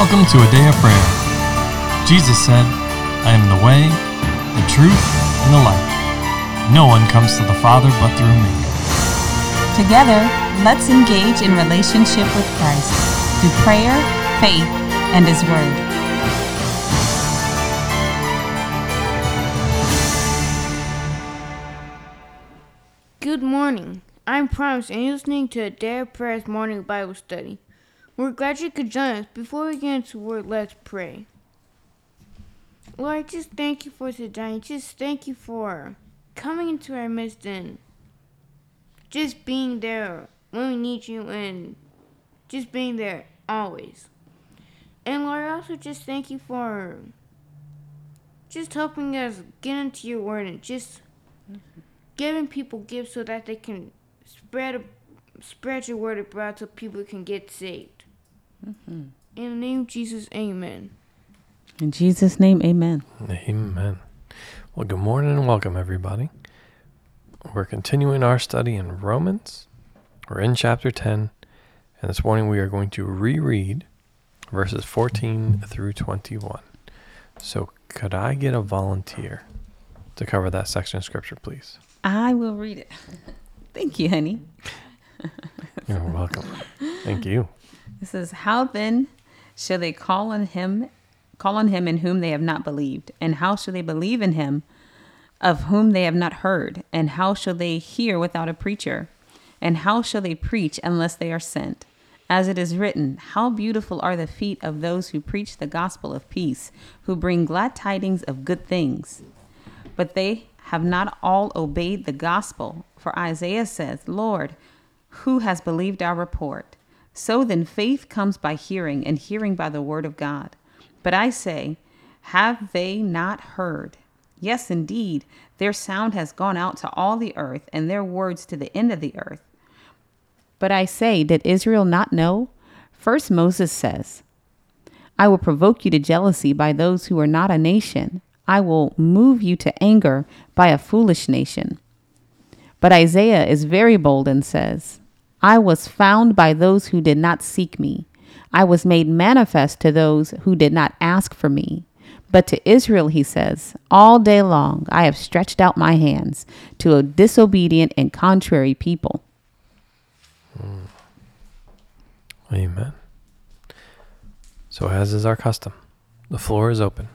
Welcome to a day of prayer. Jesus said, I am the way, the truth, and the life. No one comes to the Father but through me. Together, let's engage in relationship with Christ through prayer, faith, and His Word. Good morning. I'm Promise, and you're listening to a Day of Prayers morning Bible study. We're glad you could join us. Before we get into word, let's pray. Lord, just thank you for today. Just thank you for coming into our midst and just being there when we need you and just being there always. And Lord, also just thank you for just helping us get into your word and just giving people gifts so that they can spread spread your word abroad so people can get saved. Mm-hmm. In the name of Jesus, amen. In Jesus' name, amen. Amen. Well, good morning and welcome, everybody. We're continuing our study in Romans. We're in chapter 10, and this morning we are going to reread verses 14 through 21. So, could I get a volunteer to cover that section of scripture, please? I will read it. Thank you, honey. You're welcome. Thank you. It says, How then shall they call on him call on him in whom they have not believed? And how shall they believe in him of whom they have not heard? And how shall they hear without a preacher? And how shall they preach unless they are sent? As it is written, How beautiful are the feet of those who preach the gospel of peace, who bring glad tidings of good things. But they have not all obeyed the gospel. For Isaiah says, Lord, who has believed our report? So then faith comes by hearing, and hearing by the word of God. But I say, have they not heard? Yes, indeed, their sound has gone out to all the earth, and their words to the end of the earth. But I say, did Israel not know? First Moses says, I will provoke you to jealousy by those who are not a nation. I will move you to anger by a foolish nation. But Isaiah is very bold and says, I was found by those who did not seek me. I was made manifest to those who did not ask for me. But to Israel, he says, All day long I have stretched out my hands to a disobedient and contrary people. Hmm. Amen. So, as is our custom, the floor is open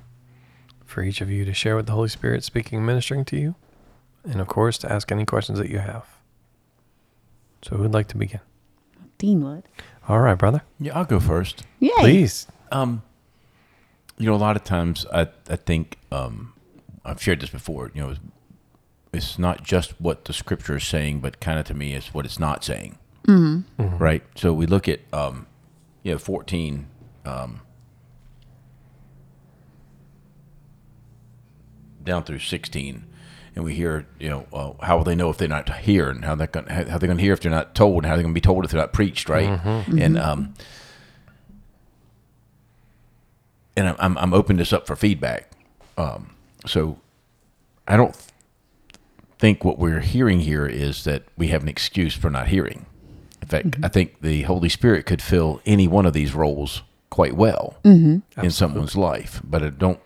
for each of you to share with the Holy Spirit speaking and ministering to you, and of course, to ask any questions that you have. So, who would like to begin? Dean would. All right, brother. Yeah, I'll go first. Yay. Please. Um, you know, a lot of times I I think um, I've shared this before. You know, it's, it's not just what the scripture is saying, but kind of to me, it's what it's not saying. Mm-hmm. Right. So we look at um, you know, fourteen. Um, down through 16 and we hear you know uh, how will they know if they're not here? And how they're going how they're going to hear if they're not told? And how they're going to be told if they're not preached right? And um and I'm- I'm, I'm open this up for feedback. Um so i don't th- think what we're hearing here is that we have an excuse for not hearing. In fact i think the holy spirit could fill any one of these roles quite well in someone's life but i don't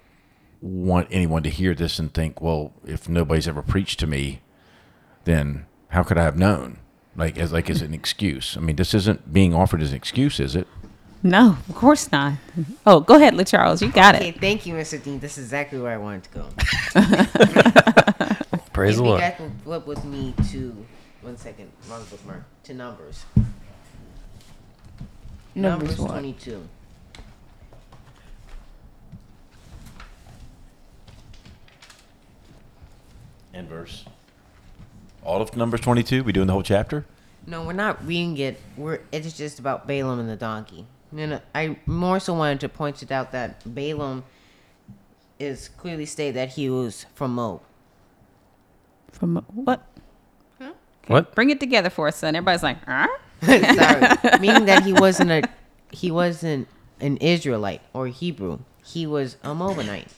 want anyone to hear this and think, well, if nobody's ever preached to me, then how could I have known? Like as like as an excuse. I mean, this isn't being offered as an excuse, is it? No, of course not. Oh, go ahead, LaCharles. You got Okay, it. thank you, Mr. Dean. This is exactly where I wanted to go. Praise the Lord. guys can flip with me to one second, wrong bookmark to numbers. Numbers what? twenty-two. And verse. All of Numbers twenty two. We doing the whole chapter. No, we're not reading it. We're it's just about Balaam and the donkey. And I more so wanted to point it out that Balaam is clearly stated that he was from Moab. From what? What? Bring it together for us, son. Everybody's like, huh? Sorry, meaning that he wasn't a he wasn't an Israelite or Hebrew. He was a Moabite.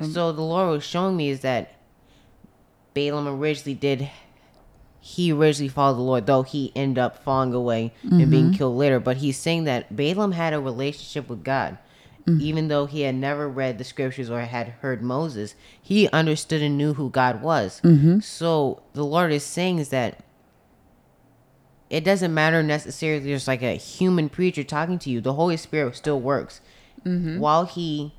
Um, so the Lord was showing me is that Balaam originally did. He originally followed the Lord, though he ended up falling away and being mm-hmm. killed later. But he's saying that Balaam had a relationship with God. Mm. even though he had never read the scriptures or had heard Moses, he understood and knew who God was. Mm-hmm. So the Lord is saying is that it doesn't matter necessarily there's like a human preacher talking to you. The Holy Spirit still works. Mm-hmm. While he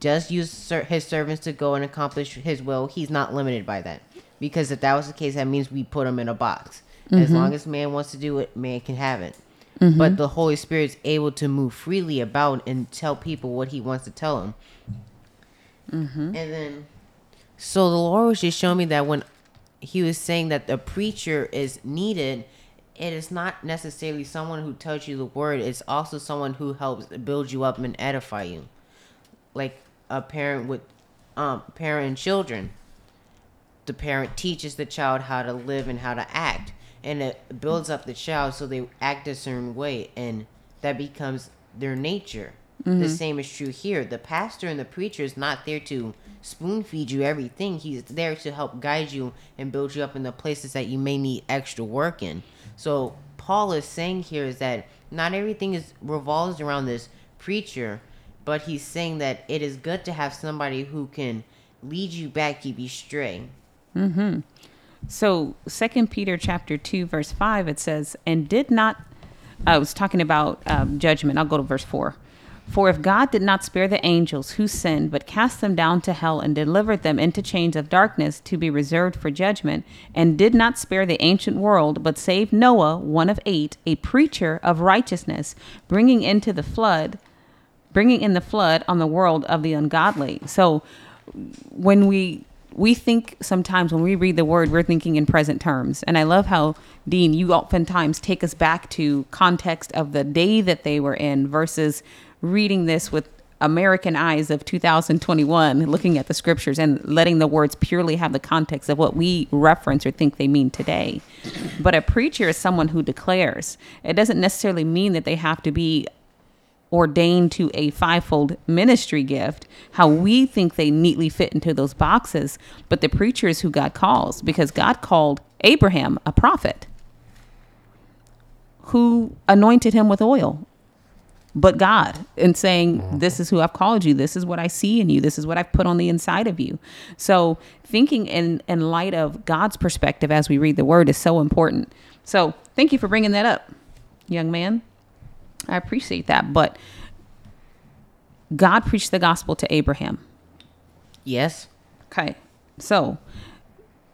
does use his servants to go and accomplish his will, he's not limited by that. Because if that was the case, that means we put him in a box. As mm-hmm. long as man wants to do it, man can have it. Mm-hmm. But the Holy Spirit's able to move freely about and tell people what he wants to tell them. Mm-hmm. And then, so the Lord was just showing me that when he was saying that the preacher is needed, it is not necessarily someone who tells you the word. It's also someone who helps build you up and edify you, like a parent with um parent and children. The parent teaches the child how to live and how to act, and it builds up the child so they act a certain way, and that becomes their nature. The mm-hmm. same is true here. The pastor and the preacher is not there to spoon feed you everything. He's there to help guide you and build you up in the places that you may need extra work in. So Paul is saying here is that not everything is revolves around this preacher, but he's saying that it is good to have somebody who can lead you back, keep you straight. So Second Peter chapter two verse five it says, "And did not." I was talking about um, judgment. I'll go to verse four. For if God did not spare the angels who sinned, but cast them down to hell and delivered them into chains of darkness to be reserved for judgment, and did not spare the ancient world, but saved Noah, one of eight, a preacher of righteousness, bringing into the flood, bringing in the flood on the world of the ungodly. So when we we think sometimes when we read the word we're thinking in present terms. And i love how dean you oftentimes take us back to context of the day that they were in versus reading this with american eyes of 2021 looking at the scriptures and letting the words purely have the context of what we reference or think they mean today. But a preacher is someone who declares. It doesn't necessarily mean that they have to be ordained to a fivefold ministry gift, how we think they neatly fit into those boxes, but the preachers who God calls because God called Abraham a prophet who anointed him with oil. But God, and saying, mm-hmm. This is who I've called you. This is what I see in you. This is what I've put on the inside of you. So, thinking in, in light of God's perspective as we read the word is so important. So, thank you for bringing that up, young man. I appreciate that. But God preached the gospel to Abraham. Yes. Okay. So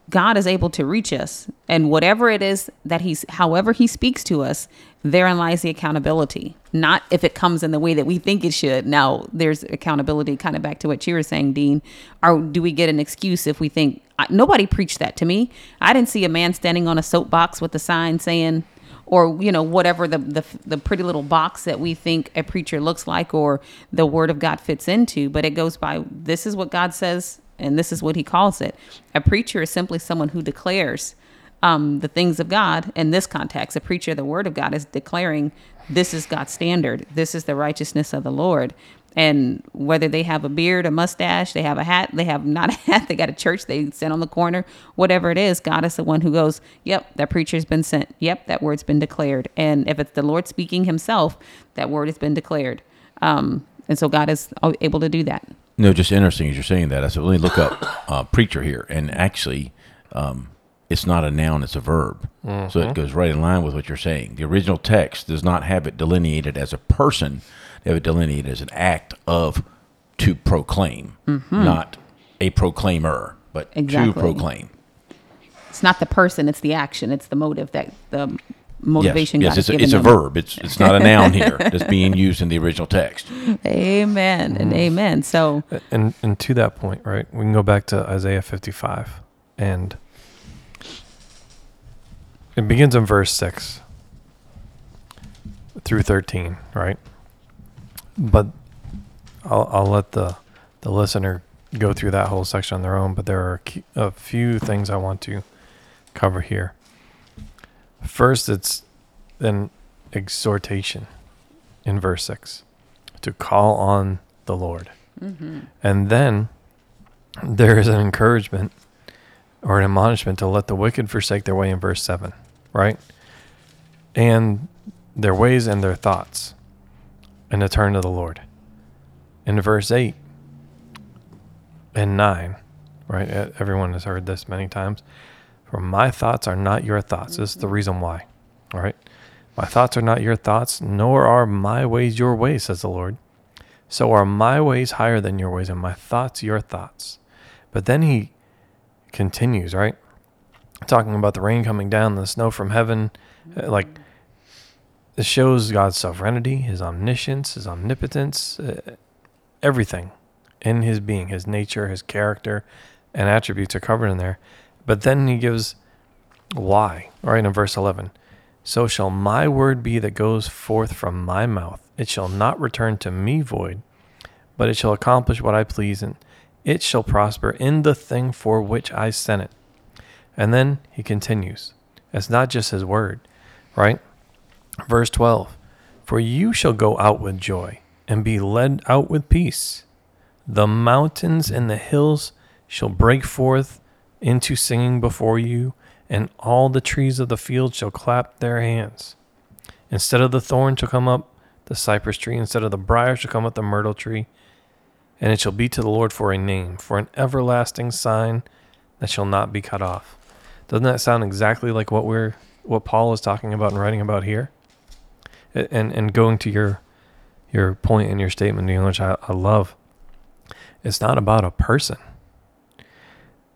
God is able to reach us. And whatever it is that he's, however he speaks to us, therein lies the accountability. Not if it comes in the way that we think it should. Now, there's accountability, kind of back to what you were saying, Dean. Or do we get an excuse if we think, nobody preached that to me? I didn't see a man standing on a soapbox with a sign saying, or you know whatever the, the the pretty little box that we think a preacher looks like or the word of God fits into but it goes by this is what God says and this is what he calls it. A preacher is simply someone who declares um, the things of God in this context. A preacher the word of God is declaring this is God's standard. This is the righteousness of the Lord and whether they have a beard, a mustache, they have a hat, they have not a hat, they got a church, they sit on the corner, whatever it is, God is the one who goes, Yep, that preacher's been sent. Yep, that word's been declared. And if it's the Lord speaking himself, that word has been declared. Um, and so God is able to do that. No, just interesting as you're saying that. I said, let me look up uh, preacher here, and actually, um, it's not a noun; it's a verb. So it goes right in line with what you're saying. The original text does not have it delineated as a person; they have it delineated as an act of to proclaim, mm-hmm. not a proclaimer, but Exactly. to proclaim. It's not the person, it's the action, it's the motive that the motivation yes, yes, it's a, it's a verb. It's it's not a noun here that's being used in the original text. Amen and mm. amen. So And and to that point, right? We can go back to Isaiah 55 and it begins in verse 6 through 13, right? But I'll I'll let the the listener go through that whole section on their own, but there are a few things I want to cover here. First, it's an exhortation in verse 6 to call on the Lord. Mm-hmm. And then there is an encouragement or an admonishment to let the wicked forsake their way in verse 7, right? And their ways and their thoughts, and to turn to the Lord. in verse 8 and 9, right? Everyone has heard this many times. For my thoughts are not your thoughts. This is the reason why. All right. My thoughts are not your thoughts, nor are my ways your ways, says the Lord. So are my ways higher than your ways, and my thoughts your thoughts. But then he continues, right? Talking about the rain coming down, the snow from heaven. uh, Like, it shows God's sovereignty, his omniscience, his omnipotence, uh, everything in his being, his nature, his character, and attributes are covered in there. But then he gives why, right in verse 11. So shall my word be that goes forth from my mouth. It shall not return to me void, but it shall accomplish what I please, and it shall prosper in the thing for which I sent it. And then he continues. It's not just his word, right? Verse 12 For you shall go out with joy and be led out with peace. The mountains and the hills shall break forth into singing before you, and all the trees of the field shall clap their hands. Instead of the thorn shall come up the cypress tree, instead of the briar shall come up the myrtle tree, and it shall be to the Lord for a name, for an everlasting sign that shall not be cut off. Doesn't that sound exactly like what we're what Paul is talking about and writing about here? And and going to your your point in your statement, which I, I love. It's not about a person.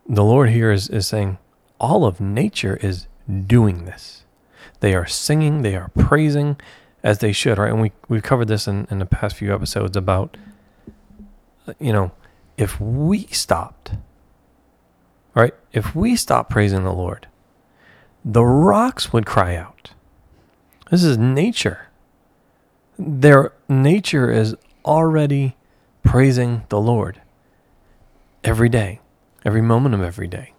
The Lord here is, is saying all of nature is doing this. They are singing, they are praising as they should, right? And we, we've covered this in, in the past few episodes about, you know, if we stopped, right? If we stopped praising the Lord, the rocks would cry out. This is nature. Their nature is already praising the Lord every day, every moment of every day.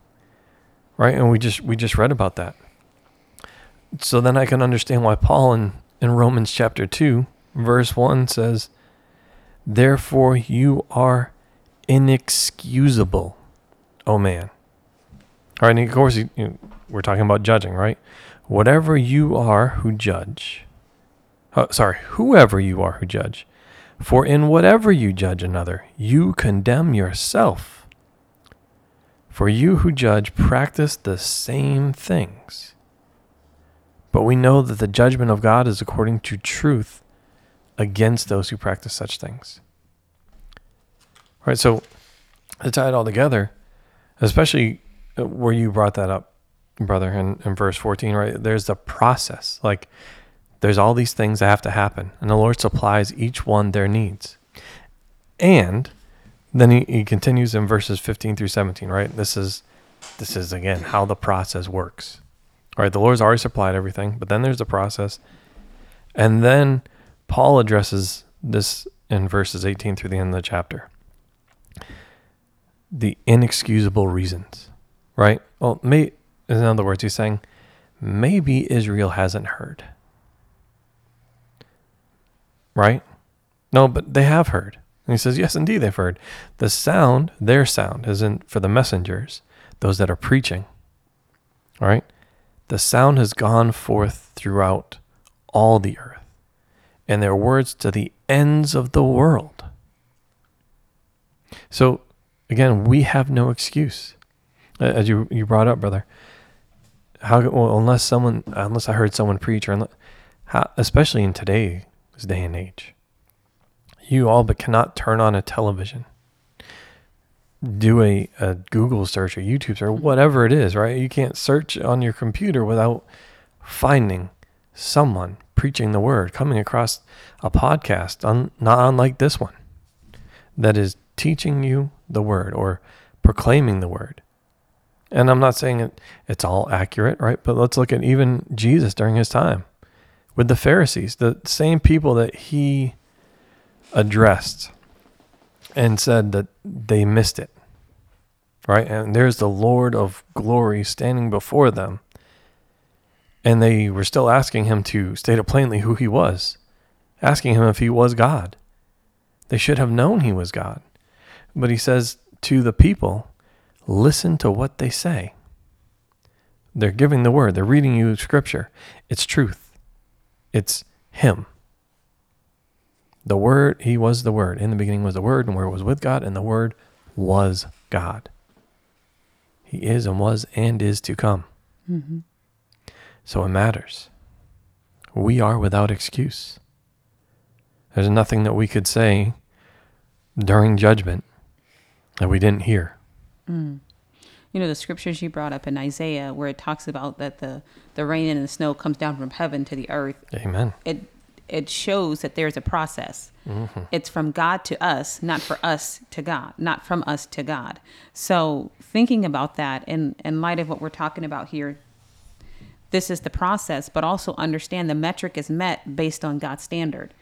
Right? And we just we just read about that. So then I can understand why Paul in, in Romans chapter 2, verse 1 says, Therefore you are inexcusable, O man. All right, and of course, you, we're talking about judging, right? Whatever you are who judge, uh, sorry, whoever you are who judge, for in whatever you judge another, you condemn yourself. For you who judge practice the same things. But we know that the judgment of God is according to truth against those who practice such things. All right, so to tie it all together, especially uh, where you brought that up, brother, in, in verse 14, right? There's the process. Like, there's all these things that have to happen, and the Lord supplies each one their needs. And then he, he continues in verses 15 through 17, right? This is this is again how the process works. All right, the Lord's already supplied everything, but then there's the process. And then Paul addresses this in verses 18 through the end of the chapter. The inexcusable reasons, right? Well, may, in other words, he's saying maybe Israel hasn't heard right? No, but they have heard. And he says, Yes, indeed, they've heard. The sound, their sound, isn't for the messengers, those that are preaching. All right? The sound has gone forth throughout all the earth, and their words to the ends of the world. So, again, we have no excuse. As you, you brought up, brother. How, well, unless someone, unless I heard someone preach, or unless, how, especially in today's day and age, you all but cannot turn on a television, do a, a Google search or YouTube search, whatever it is, right? You can't search on your computer without finding someone preaching the word, coming across a podcast, un, not unlike this one, that is teaching you the word or proclaiming the word. And I'm not saying it, it's all accurate, right? But let's look at even Jesus during his time with the Pharisees, the same people that he addressed and said that they missed it. Right? And there's the Lord of glory standing before them. And they were still asking him to state it plainly who he was, asking him if he was God. They should have known he was God. But he says to the people, listen to what they say. They're giving the word, they're reading you scripture. It's truth, it's him. The Word, He was the Word. In the beginning was the Word, and the Word was with God, and the Word was God. He is and was and is to come. Mm-hmm. So it matters. We are without excuse. There's nothing that we could say during judgment that we didn't hear. Mm. You know, the scriptures you brought up in Isaiah, where it talks about that the, the rain and the snow comes down from heaven to the earth, Amen. it it shows that there's a process. Mm-hmm. It's from God to us, not for us to God, not from us to God. So thinking about that in, in light of what we're talking about here, this is the process, but also understand the metric is met based on God's standard.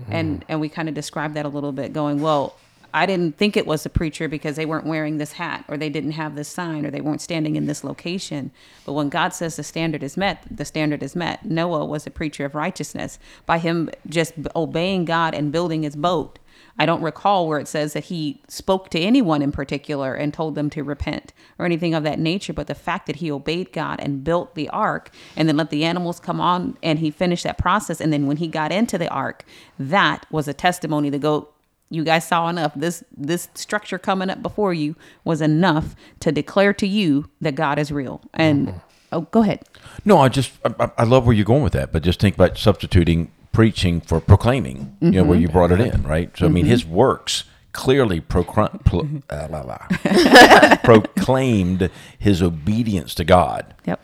Mm-hmm. And and we kind of described that a little bit, going, well, I didn't think it was a preacher because they weren't wearing this hat or they didn't have this sign or they weren't standing in this location. But when God says the standard is met, the standard is met. Noah was a preacher of righteousness by him just obeying God and building his boat. I don't recall where it says that he spoke to anyone in particular and told them to repent or anything of that nature, but the fact that he obeyed God and built the ark and then let the animals come on and he finished that process. And then when he got into the ark, that was a testimony to go, you guys saw enough. This this structure coming up before you was enough to declare to you that God is real. And mm-hmm. oh, go ahead. No, I just I, I- I love where you're going with that, but just think about substituting preaching for proclaiming. You know where mm-hmm. you brought it in, right? So I mean, his mm-hmm. works clearly procl- pl- uh, la, la, proclaimed his obedience to God, Yep.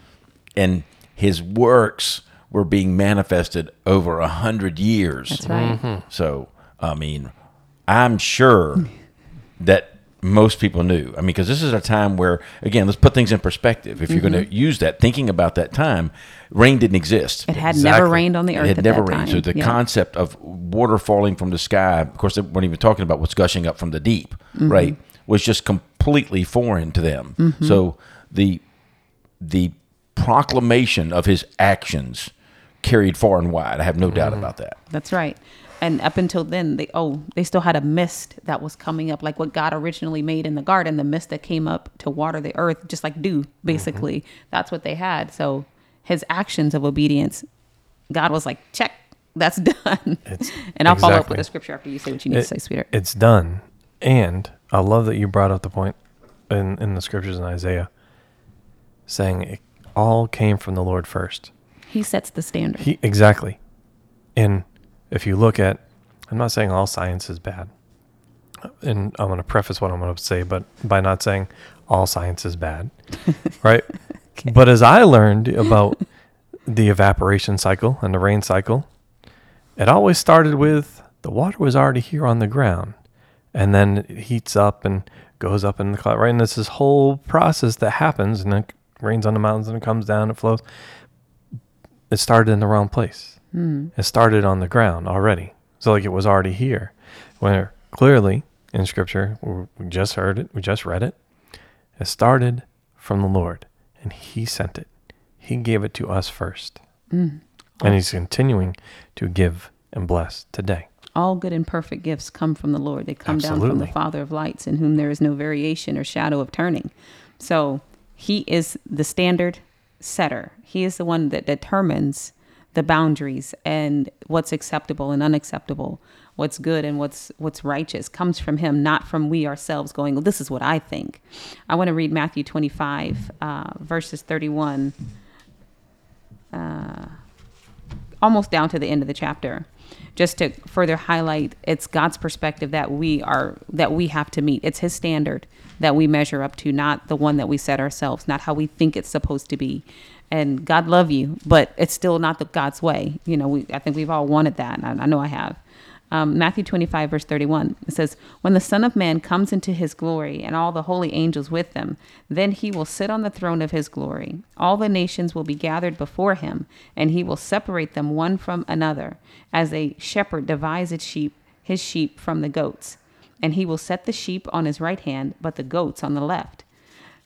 and his works were being manifested over a hundred years. That's right. So, I mean, I'm sure that most people knew. I mean, because this is a time where, again, let's put things in perspective. If you're going to mm-hmm. use that, thinking about that time, rain didn't exist. It had Exactly. never rained on the earth. It had never rained. time. So the Yeah. concept of water falling from the sky, of course, they weren't even talking about what's gushing up from the deep, mm-hmm. right? Was just completely foreign to them. Mm-hmm. So the the proclamation of his actions carried far and wide. I have no doubt about that. That's right. And up until then, they oh, they still had a mist that was coming up, like what God originally made in the garden, the mist that came up to water the earth, just like dew, mm-hmm. basically. That's what they had. So his actions of obedience, God was like, check, that's done. It's- and I'll follow up with a scripture after you say what you need It- to say, sweetheart. It's done. And I love that you brought up the point in, in the scriptures in Isaiah saying it all came from the Lord first. He sets the standard. He exactly. And if you look at I'm not saying all science is bad. And I'm going to preface what I'm going to say but by not saying all science is bad. right? But as I learned about the evaporation cycle and the rain cycle, it always started with the water was already here on the ground and then it heats up and goes up in the cloud right and it's this whole process that happens and it rains on the mountains and it comes down it flows it started in the wrong place Hmm. it started on the ground already. So like it was already here. Where clearly in scripture we we just heard it we just read it it started from the lord and he sent it. He gave it to us first. Hmm. And he's continuing to give and bless today. All good and perfect gifts come from the Lord. They come down from the Father of lights, in whom there is no variation or shadow of turning. So he is the standard setter. He is the one that determines the boundaries and what's acceptable and unacceptable, what's good and what's what's righteous comes from him, not from we ourselves going, well, this is what I think. I want to read Matthew 25, uh, verses 31 almost down to the end of the chapter just to further highlight it's god's perspective that we are that we have to meet it's his standard that we measure up to not the one that we set ourselves not how we think it's supposed to be and god love you but it's still not the god's way you know we i think we've all wanted that and i, I know i have um, Matthew 25, verse 31, it says, When the Son of Man comes into his glory and all the holy angels with him, then he will sit on the throne of his glory. All the nations will be gathered before him, and he will separate them one from another, as a shepherd divides its sheep, his sheep from the goats. And he will set the sheep on his right hand, but the goats on the left.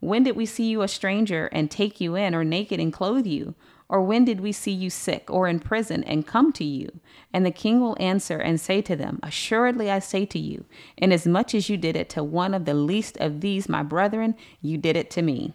When did we see you a stranger and take you in, or naked and clothe you? Or when did we see you sick or in prison and come to you? And the king will answer and say to them, Assuredly I say to you, inasmuch as you did it to one of the least of these my brethren, you did it to me.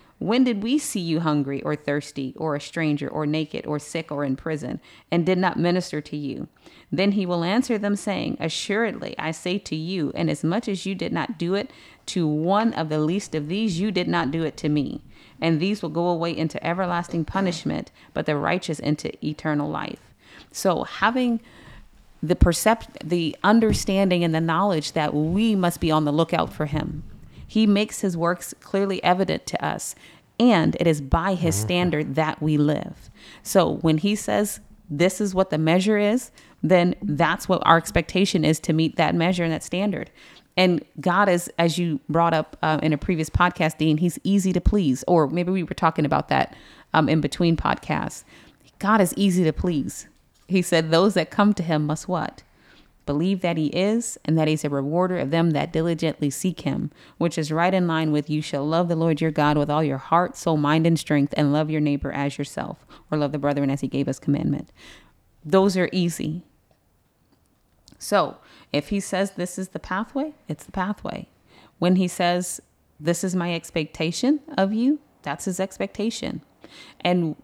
when did we see you hungry or thirsty or a stranger or naked or sick or in prison and did not minister to you? Then he will answer them, saying, Assuredly, I say to you, inasmuch as you did not do it to one of the least of these, you did not do it to me. And these will go away into everlasting punishment, but the righteous into eternal life. So having the percept the understanding and the knowledge that we must be on the lookout for him he makes his works clearly evident to us, and it is by his standard that we live. So when he says this is what the measure is, then that's what our expectation is to meet that measure and that standard. And God is, as you brought up uh, in a previous podcast, Dean, he's easy to please. Or maybe we were talking about that um, in between podcasts. God is easy to please. He said, Those that come to him must what? Believe that he is, and that he's a rewarder of them that diligently seek him, which is right in line with you shall love the Lord your God with all your heart, soul, mind, and strength, and love your neighbor as yourself, or love the brethren as he gave us commandment. Those are easy. So if he says this is the pathway, it's the pathway. When he says this is my expectation of you, that's his expectation. And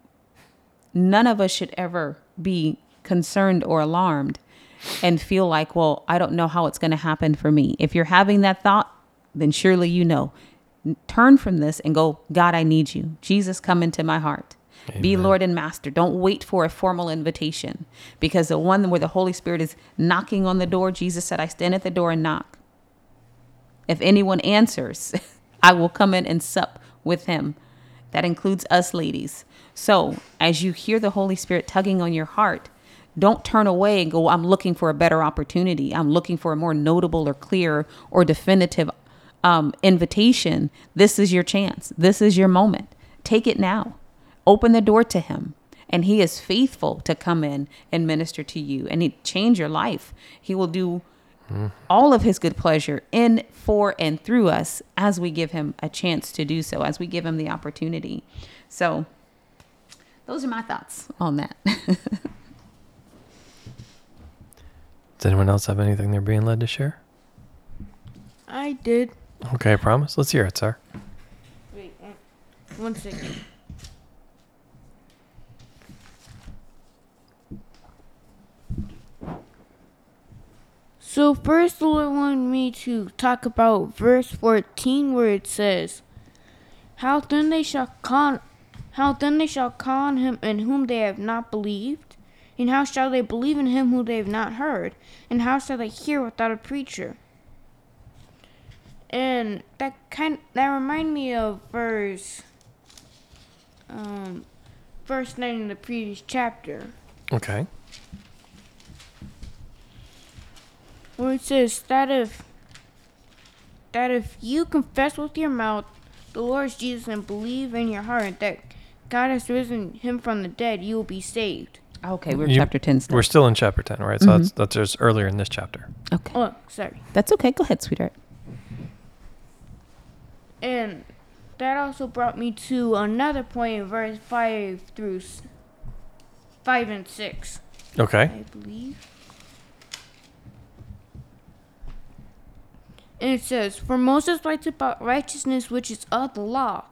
none of us should ever be concerned or alarmed and feel like, well, I don't know how it's going to happen for me. If you're having that thought, then surely you know. Turn from this and go, God, I need you. Jesus, come into my heart. Be Lord and Master. Don't wait for a formal invitation because the one where the Holy Spirit is knocking on the door, Jesus said, I stand at the door and knock. If anyone answers, I will come in and sup with him. That includes us ladies. So, as you hear the Holy Spirit tugging on your heart, don't turn away and go, I'm looking for a better opportunity. I'm looking for a more notable or clear or definitive um, invitation. This is your chance. This is your moment. Take it now. Open the door to Him. And He is faithful to come in and minister to you and He change your life. He will do all of His good pleasure in, for, and through us as we give Him a chance to do so, as we give Him the opportunity. So, those are my thoughts on that. Does anyone else have anything they're being led to share? I did. Okay, I promise. Let's hear it, sir. Wait, one, one second. So first, the Lord wanted me to talk about verse fourteen, where it says, "How then they shall con, how then they shall con him in whom they have not believed, and how shall they believe in him who they have not heard, and how shall they hear without a preacher?" and that kind that remind me of verse um verse 9 in the previous chapter Okay. where it says that if that if you confess with your mouth the Lord Jesus and believe in your heart that God has risen him from the dead, you will be saved. Okay, we're You- chapter 10 still. We're still in chapter 10, right? So mm-hmm. that's, that's just earlier in this chapter. Okay. Oh, sorry. That's okay. Go ahead, sweetheart. And that also brought me to another point in verse 5 through s- 5 and 6. Okay. I believe. And it says, For Moses writes about righteousness which is of the law.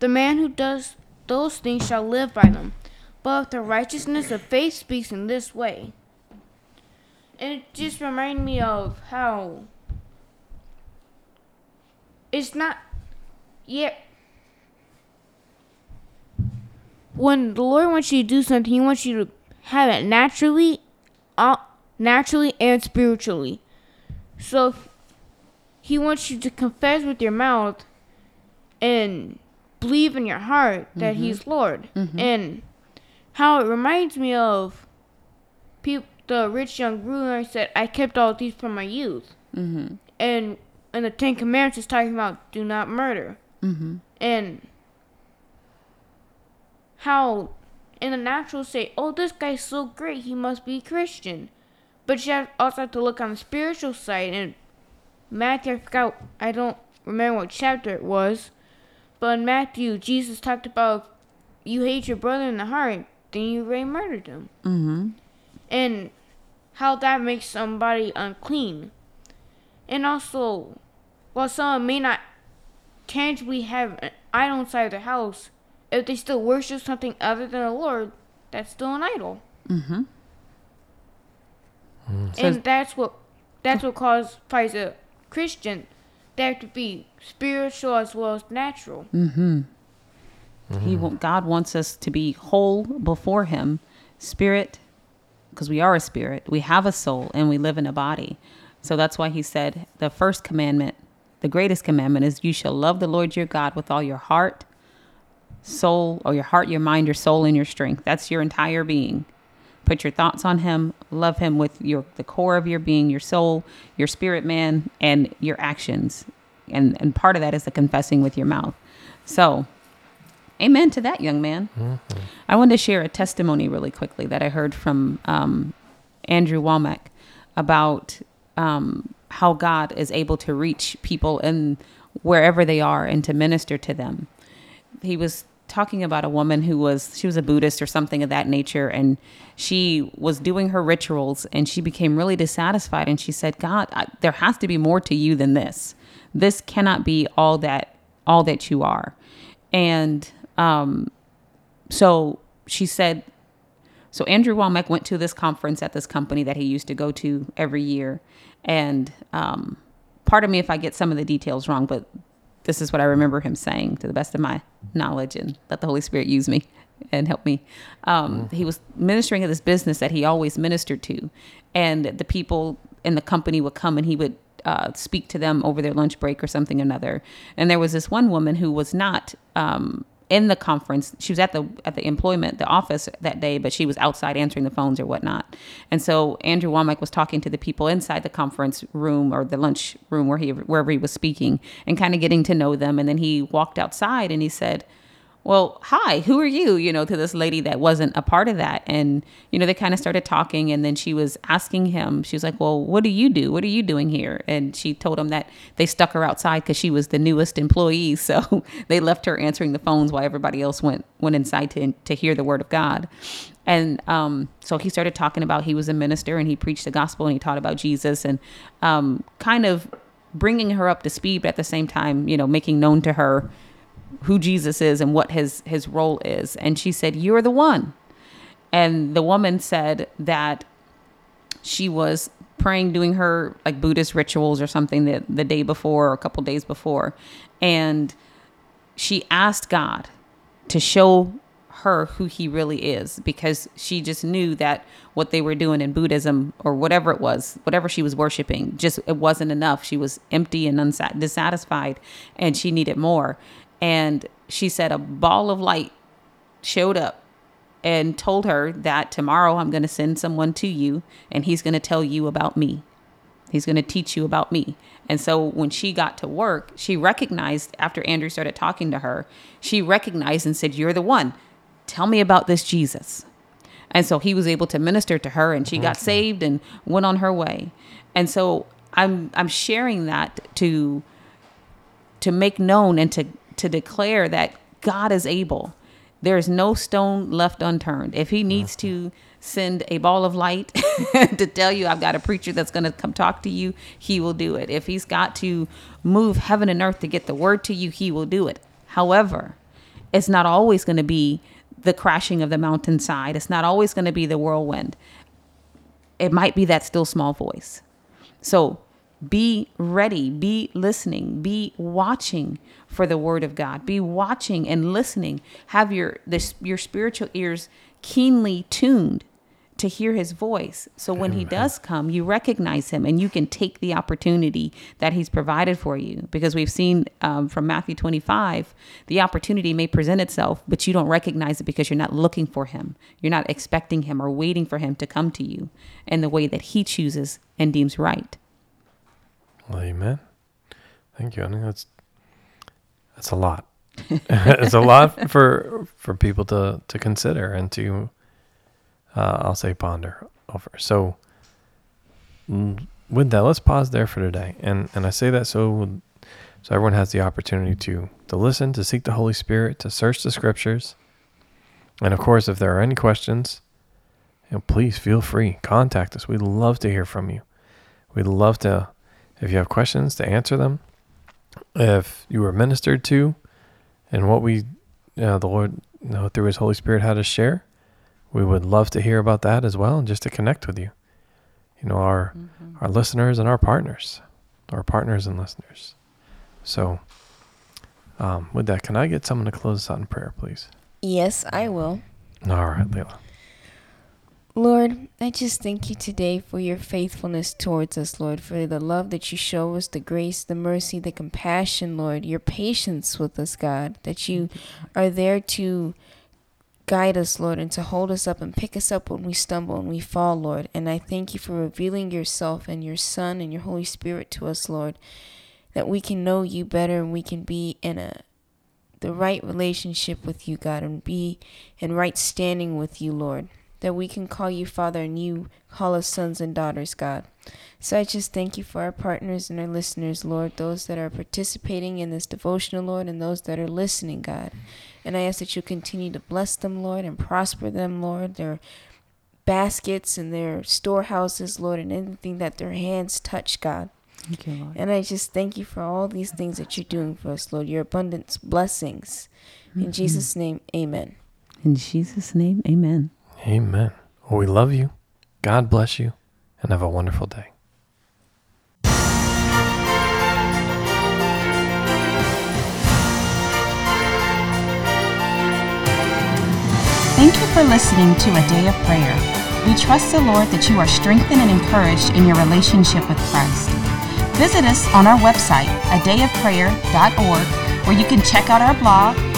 The man who does those things shall live by them. But the righteousness of faith speaks in this way. And it just reminded me of how it's not yet when the Lord wants you to do something, He wants you to have it naturally, uh, naturally and spiritually. So He wants you to confess with your mouth and believe in your heart that He's Lord, and how it reminds me of peop the rich young ruler said, "I kept all these from my youth," Mm-hmm. and and the Ten Commandments is talking about do not murder, Mm-hmm. and how in the natural say, "Oh, this guy's so great, he must be Christian," but you have also have to look on the spiritual side. And Matthew, I forgot, I don't remember what chapter it was, but in Matthew, Jesus talked about you hate your brother in the heart, then you already murdered them. Mm-hmm. and how that makes somebody unclean, and also, while someone may not tangibly have an idol inside their house, if they still worship something other than the Lord, that's still an idol. Mm-hmm. and that's what that's what qualifies a Christian. They have to be spiritual as well as natural. Mm-hmm. He mm-hmm. wa- God wants us to be whole before Him, spirit, because we are a spirit. We have a soul, and we live in a body. So that's why He said the first commandment, the greatest commandment, is you shall love the Lord your God with all your heart, soul, or your heart, your mind, your soul, and your strength. That's your entire being. Put your thoughts on Him. Love Him with your the core of your being, your soul, your spirit, man, and your actions. And and part of that is the confessing with your mouth. So Amen to that, young man. I wanted to share a testimony really quickly that I heard from um, Andrew Wommack about um, how God is able to reach people in wherever they are and to minister to them. He was talking about a woman who was she was a Buddhist or something of that nature, and she was doing her rituals, and she became really dissatisfied, and she said, "God, I, there has to be more to you than this. This cannot be all that all that you are." And um, so she said, so Andrew Wommack went to this conference at this company that he used to go to every year. And um, pardon me if I get some of the details wrong, but this is what I remember him saying to the best of my knowledge and let the Holy Spirit use me and help me. Um, He was ministering at this business that he always ministered to. And the people in the company would come and he would uh, speak to them over their lunch break or something or another. And there was this one woman who was not um, in the conference. She was at the at the employment, the office that day, but she was outside answering the phones or whatnot. And so Andrew Wommack was talking to the people inside the conference room or the lunch room where he wherever he was speaking and kind of getting to know them. And then he walked outside and he said, well, hi, who are you? You know, to this lady that wasn't a part of that. And, you know, they kind of started talking. And then she was asking him, she was like, well, what do you do? What are you doing here? And she told him that they stuck her outside because she was the newest employee. So they left her answering the phones while everybody else went, went inside to, to hear the word of God. And um, so he started talking about he was a minister and he preached the gospel and he taught about Jesus and um, kind of bringing her up to speed, but at the same time, you know, making known to her who Jesus is and what his his role is. And she said, "You're the one." And the woman said that she was praying doing her like Buddhist rituals or something the, the day before or a couple days before and she asked God to show her who he really is because she just knew that what they were doing in Buddhism or whatever it was, whatever she was worshiping, just it wasn't enough. She was empty and unsat- dissatisfied and she needed more. And she said a ball of light showed up and told her that tomorrow I'm going to send someone to you and he's going to tell you about me. He's going to teach you about me. And so when she got to work, she recognized after Andrew started talking to her, she recognized and said, You're the one. Tell me about this Jesus. And so he was able to minister to her and she got saved and went on her way. And so I'm I'm sharing that to to make known and to to declare that God is able. There is no stone left unturned. If he needs to send a ball of light to tell you I've got a preacher that's going to come talk to you, he will do it. If he's got to move heaven and earth to get the word to you, he will do it. However, it's not always going to be the crashing of the mountainside. It's not always going to be the whirlwind. It might be that still small voice. So be ready, be listening, be watching for the word of God. Be watching and listening. Have your this your spiritual ears keenly tuned to hear his voice. So when he does come, you recognize him and you can take the opportunity that he's provided for you. Because we've seen um, from Matthew 25, the opportunity may present itself, but you don't recognize it because you're not looking for him. You're not expecting him or waiting for him to come to you in the way that he chooses and deems right. Amen. Thank you. I think that's that's a lot. it's a lot for for people to to consider and to uh, I'll say ponder over. So mm, with that, let's pause there for today. And and I say that so so everyone has the opportunity to to listen, to seek the Holy Spirit, to search the scriptures. And of course, if there are any questions, you know, please feel free contact us. We'd love to hear from you. We'd love to if you have questions to answer them. If you were ministered to and what we uh, the Lord you know, through his Holy Spirit had to share, we would love to hear about that as well and just to connect with you. You know, our our listeners and our partners, our partners and listeners. So, um, with that, can I get someone to close us out in prayer, please? Yes, I will. All right, Leila. Lord, I just thank you today for your faithfulness towards us, Lord, for the love that you show us, the grace, the mercy, the compassion, Lord, your patience with us, God, that you are there to guide us, Lord, and to hold us up and pick us up when we stumble and we fall, Lord. And I thank you for revealing yourself and your Son and your Holy Spirit to us, Lord, that we can know you better and we can be in a the right relationship with you, God, and be in right standing with you, Lord that we can call you Father and you call us sons and daughters, God. So I just thank you for our partners and our listeners, Lord, those that are participating in this devotional, Lord, and those that are listening, God. And I ask that you continue to bless them, Lord, and prosper them, Lord, their baskets and their storehouses, Lord, and anything that their hands touch, God. Thank you, Lord. And I just thank you for all these things that you're doing for us, Lord, your abundance, blessings. In mm-hmm. Jesus' name, amen. In Jesus' name, amen. Amen. Well, we love you. God bless you, and have a wonderful day. Thank you for listening to A Day of Prayer. We trust the Lord that you are strengthened and encouraged in your relationship with Christ. Visit us on our website, adayofprayer.org, where you can check out our blog,